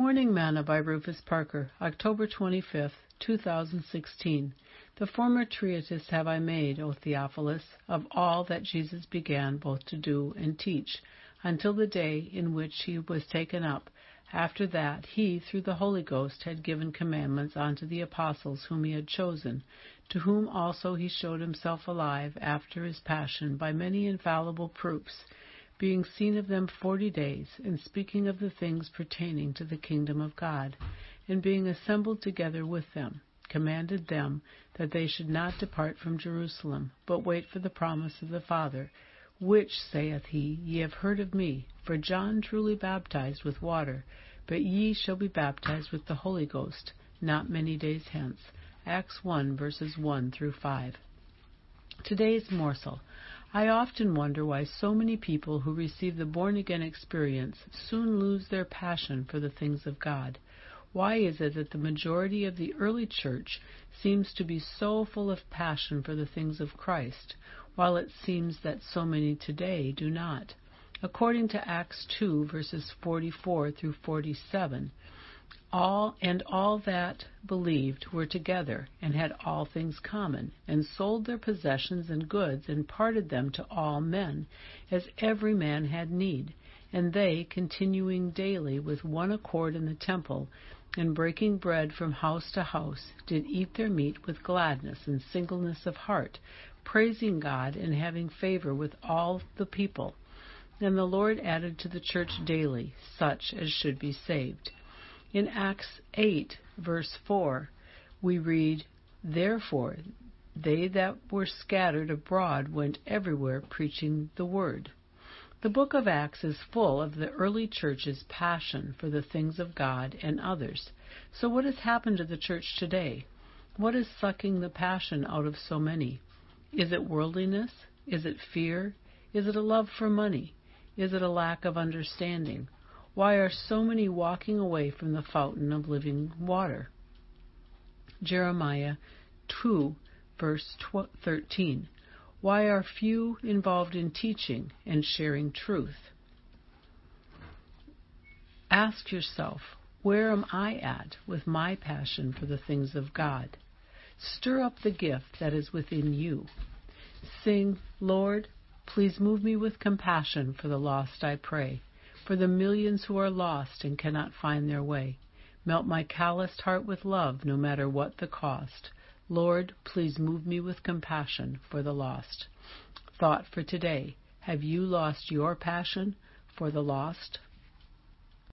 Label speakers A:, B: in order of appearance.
A: Morning Manna by Rufus Parker, October 25, 2016. The former treatise have I made, O Theophilus, of all that Jesus began both to do and teach, until the day in which he was taken up. After that, he, through the Holy Ghost, had given commandments unto the apostles whom he had chosen, to whom also he showed himself alive after his passion by many infallible proofs being seen of them forty days, and speaking of the things pertaining to the kingdom of God, and being assembled together with them, commanded them that they should not depart from Jerusalem, but wait for the promise of the Father, which, saith he, ye have heard of me. For John truly baptized with water, but ye shall be baptized with the Holy Ghost not many days hence. Acts 1 verses 1 through 5. Today's morsel. I often wonder why so many people who receive the born again experience soon lose their passion for the things of God. Why is it that the majority of the early church seems to be so full of passion for the things of Christ, while it seems that so many today do not? According to Acts 2 verses 44 through 47, all and all that believed were together and had all things common, and sold their possessions and goods and parted them to all men, as every man had need. And they, continuing daily with one accord in the temple, and breaking bread from house to house, did eat their meat with gladness and singleness of heart, praising God and having favor with all the people. And the Lord added to the church daily such as should be saved. In Acts 8, verse 4, we read, Therefore, they that were scattered abroad went everywhere preaching the word. The book of Acts is full of the early church's passion for the things of God and others. So, what has happened to the church today? What is sucking the passion out of so many? Is it worldliness? Is it fear? Is it a love for money? Is it a lack of understanding? Why are so many walking away from the fountain of living water? Jeremiah 2, verse 13. Why are few involved in teaching and sharing truth? Ask yourself, where am I at with my passion for the things of God? Stir up the gift that is within you. Sing, Lord, please move me with compassion for the lost, I pray for the millions who are lost and cannot find their way. Melt my calloused heart with love, no matter what the cost. Lord, please move me with compassion for the lost. Thought for today Have you lost your passion for the lost?